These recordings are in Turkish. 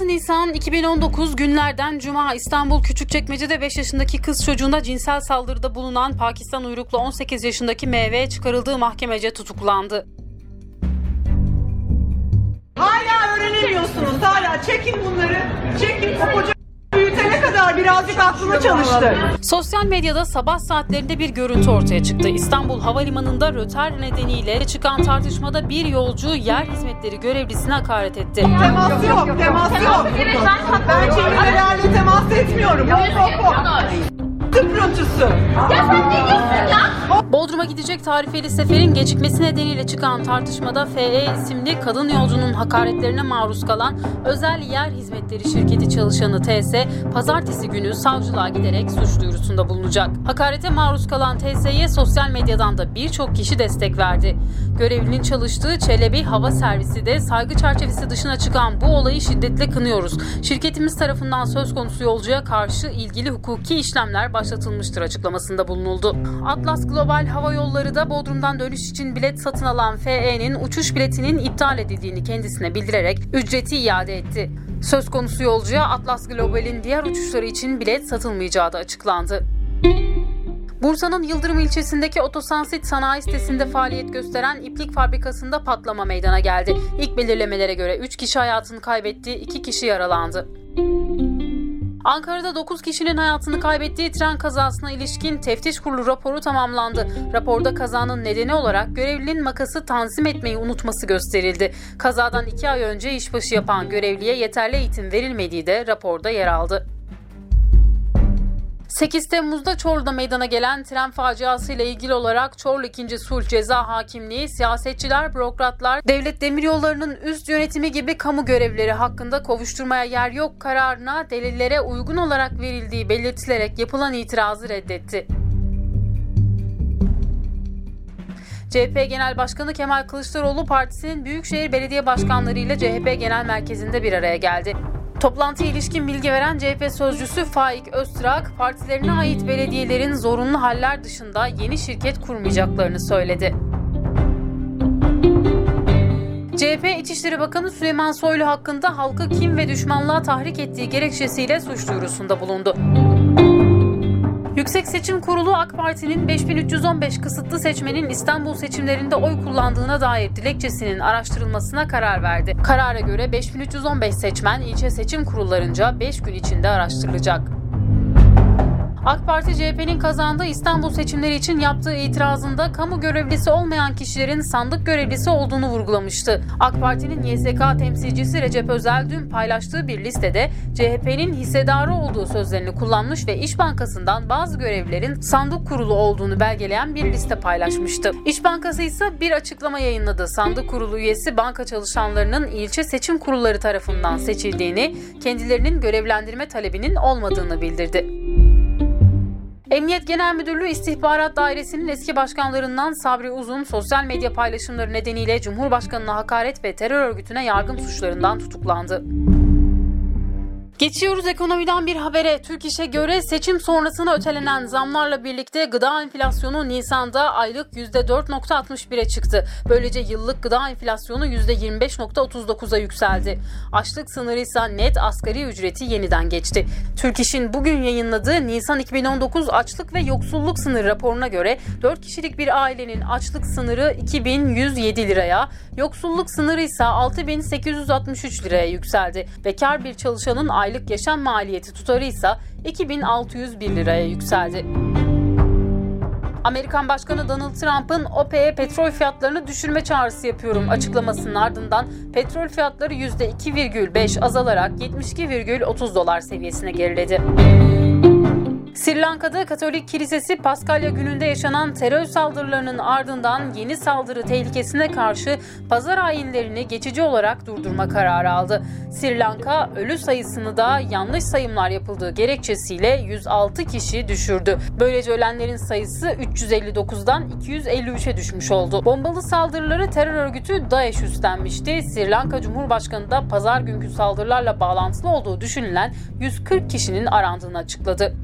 26 Nisan 2019 günlerden Cuma İstanbul Küçükçekmece'de 5 yaşındaki kız çocuğuna cinsel saldırıda bulunan Pakistan uyruklu 18 yaşındaki MV çıkarıldığı mahkemece tutuklandı. Hala öğrenemiyorsunuz. Hala çekin bunları. Çekin. Koca birazcık aklına çalıştı. Sosyal medyada sabah saatlerinde bir görüntü ortaya çıktı. İstanbul Havalimanı'nda röter nedeniyle çıkan tartışmada bir yolcu yer hizmetleri görevlisine hakaret etti. Temas yok. Temas yok. Ben çevrelerle temas etmiyorum. Yok yok yok. Tıpırıntısı. Bodrum'a gidecek tarifeli seferin gecikmesi nedeniyle çıkan tartışmada FE isimli kadın yolcunun hakaretlerine maruz kalan Özel Yer Hizmetleri Şirketi çalışanı TS, pazartesi günü savcılığa giderek suç duyurusunda bulunacak. Hakarete maruz kalan TS'ye sosyal medyadan da birçok kişi destek verdi. Görevlinin çalıştığı Çelebi Hava Servisi de saygı çerçevesi dışına çıkan bu olayı şiddetle kınıyoruz. Şirketimiz tarafından söz konusu yolcuya karşı ilgili hukuki işlemler başlatılmıştır açıklamasında bulunuldu. Atlas Global Hava Yolları da Bodrum'dan dönüş için bilet satın alan FE'nin uçuş biletinin iptal edildiğini kendisine bildirerek ücreti iade etti. Söz konusu yolcuya Atlas Global'in diğer uçuşları için bilet satılmayacağı da açıklandı. Bursa'nın Yıldırım ilçesindeki Otosansit sanayi sitesinde faaliyet gösteren iplik fabrikasında patlama meydana geldi. İlk belirlemelere göre 3 kişi hayatını kaybetti, 2 kişi yaralandı. Ankara'da 9 kişinin hayatını kaybettiği tren kazasına ilişkin teftiş kurulu raporu tamamlandı. Raporda kazanın nedeni olarak görevlinin makası tanzim etmeyi unutması gösterildi. Kazadan 2 ay önce işbaşı yapan görevliye yeterli eğitim verilmediği de raporda yer aldı. 8 Temmuz'da Çorlu'da meydana gelen tren faciası ile ilgili olarak Çorlu 2. Sulh Ceza Hakimliği, siyasetçiler, bürokratlar, devlet demiryollarının üst yönetimi gibi kamu görevleri hakkında kovuşturmaya yer yok kararına delillere uygun olarak verildiği belirtilerek yapılan itirazı reddetti. CHP Genel Başkanı Kemal Kılıçdaroğlu partisinin Büyükşehir Belediye Başkanları ile CHP Genel Merkezi'nde bir araya geldi. Toplantıya ilişkin bilgi veren CHP sözcüsü Faik Öztrak, partilerine ait belediyelerin zorunlu haller dışında yeni şirket kurmayacaklarını söyledi. CHP İçişleri Bakanı Süleyman Soylu hakkında halkı kim ve düşmanlığa tahrik ettiği gerekçesiyle suç duyurusunda bulundu. Yüksek Seçim Kurulu AK Parti'nin 5315 kısıtlı seçmenin İstanbul seçimlerinde oy kullandığına dair dilekçesinin araştırılmasına karar verdi. Karara göre 5315 seçmen ilçe seçim kurullarınca 5 gün içinde araştırılacak. AK Parti CHP'nin kazandığı İstanbul seçimleri için yaptığı itirazında kamu görevlisi olmayan kişilerin sandık görevlisi olduğunu vurgulamıştı. AK Parti'nin YSK temsilcisi Recep Özel dün paylaştığı bir listede CHP'nin hissedarı olduğu sözlerini kullanmış ve İş Bankası'ndan bazı görevlilerin sandık kurulu olduğunu belgeleyen bir liste paylaşmıştı. İş Bankası ise bir açıklama yayınladı. Sandık kurulu üyesi banka çalışanlarının ilçe seçim kurulları tarafından seçildiğini, kendilerinin görevlendirme talebinin olmadığını bildirdi. Emniyet Genel Müdürlüğü İstihbarat Dairesi'nin eski başkanlarından Sabri Uzun sosyal medya paylaşımları nedeniyle Cumhurbaşkanı'na hakaret ve terör örgütüne yargım suçlarından tutuklandı. Geçiyoruz ekonomiden bir habere. Türk İş'e göre seçim sonrasına ötelenen zamlarla birlikte gıda enflasyonu Nisan'da aylık %4.61'e çıktı. Böylece yıllık gıda enflasyonu %25.39'a yükseldi. Açlık sınırı ise net asgari ücreti yeniden geçti. Türk İş'in bugün yayınladığı Nisan 2019 açlık ve yoksulluk sınırı raporuna göre 4 kişilik bir ailenin açlık sınırı 2107 liraya, yoksulluk sınırı ise 6863 liraya yükseldi. Bekar bir çalışanın aylık yaşam maliyeti tutarı ise 2601 liraya yükseldi. Amerikan Başkanı Donald Trump'ın OPEC'e petrol fiyatlarını düşürme çağrısı yapıyorum açıklamasının ardından petrol fiyatları %2,5 azalarak 72,30 dolar seviyesine geriledi. Sri Lanka'da Katolik Kilisesi Paskalya gününde yaşanan terör saldırılarının ardından yeni saldırı tehlikesine karşı pazar ayinlerini geçici olarak durdurma kararı aldı. Sri Lanka ölü sayısını da yanlış sayımlar yapıldığı gerekçesiyle 106 kişi düşürdü. Böylece ölenlerin sayısı 359'dan 253'e düşmüş oldu. Bombalı saldırıları terör örgütü DAEŞ üstlenmişti. Sri Lanka Cumhurbaşkanı da pazar günkü saldırılarla bağlantılı olduğu düşünülen 140 kişinin arandığını açıkladı.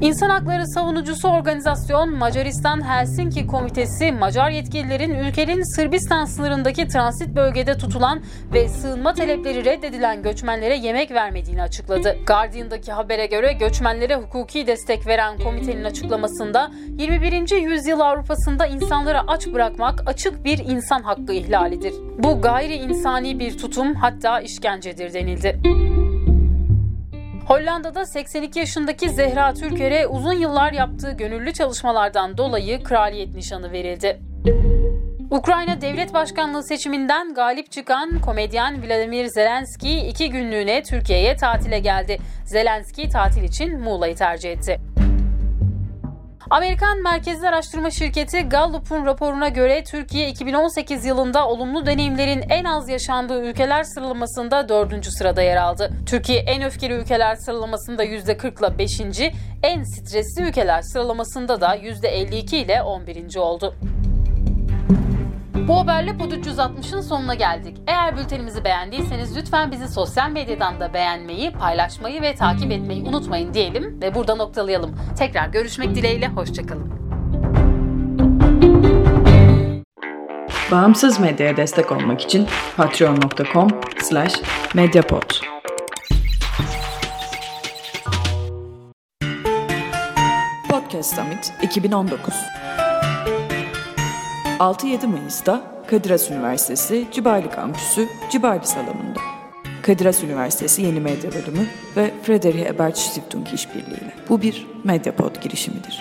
İnsan hakları savunucusu organizasyon Macaristan Helsinki Komitesi Macar yetkililerin ülkenin Sırbistan sınırındaki transit bölgede tutulan ve sığınma talepleri reddedilen göçmenlere yemek vermediğini açıkladı. Guardian'daki habere göre göçmenlere hukuki destek veren komitenin açıklamasında 21. yüzyıl Avrupa'sında insanları aç bırakmak açık bir insan hakkı ihlalidir. Bu gayri insani bir tutum hatta işkencedir denildi. Hollanda'da 82 yaşındaki Zehra Türker'e uzun yıllar yaptığı gönüllü çalışmalardan dolayı kraliyet nişanı verildi. Ukrayna Devlet Başkanlığı seçiminden galip çıkan komedyen Vladimir Zelenski iki günlüğüne Türkiye'ye tatile geldi. Zelenski tatil için Muğla'yı tercih etti. Amerikan Merkezli Araştırma Şirketi Gallup'un raporuna göre Türkiye 2018 yılında olumlu deneyimlerin en az yaşandığı ülkeler sıralamasında 4. sırada yer aldı. Türkiye en öfkeli ülkeler sıralamasında %40 ile 5. en stresli ülkeler sıralamasında da %52 ile 11. oldu. Bu haberle Pod 360'ın sonuna geldik. Eğer bültenimizi beğendiyseniz lütfen bizi sosyal medyadan da beğenmeyi, paylaşmayı ve takip etmeyi unutmayın diyelim ve burada noktalayalım. Tekrar görüşmek dileğiyle, hoşçakalın. Bağımsız medyaya destek olmak için patreon.com slash medyapod. Podcast Summit 2019 6-7 Mayıs'ta Kadir Has Üniversitesi Cibali Kampüsü Cibali Salonu'nda. Kadir Has Üniversitesi Yeni Medya Bölümü ve Friedrich Ebert Stiftung işbirliğiyle. Bu bir Medyapod girişimidir.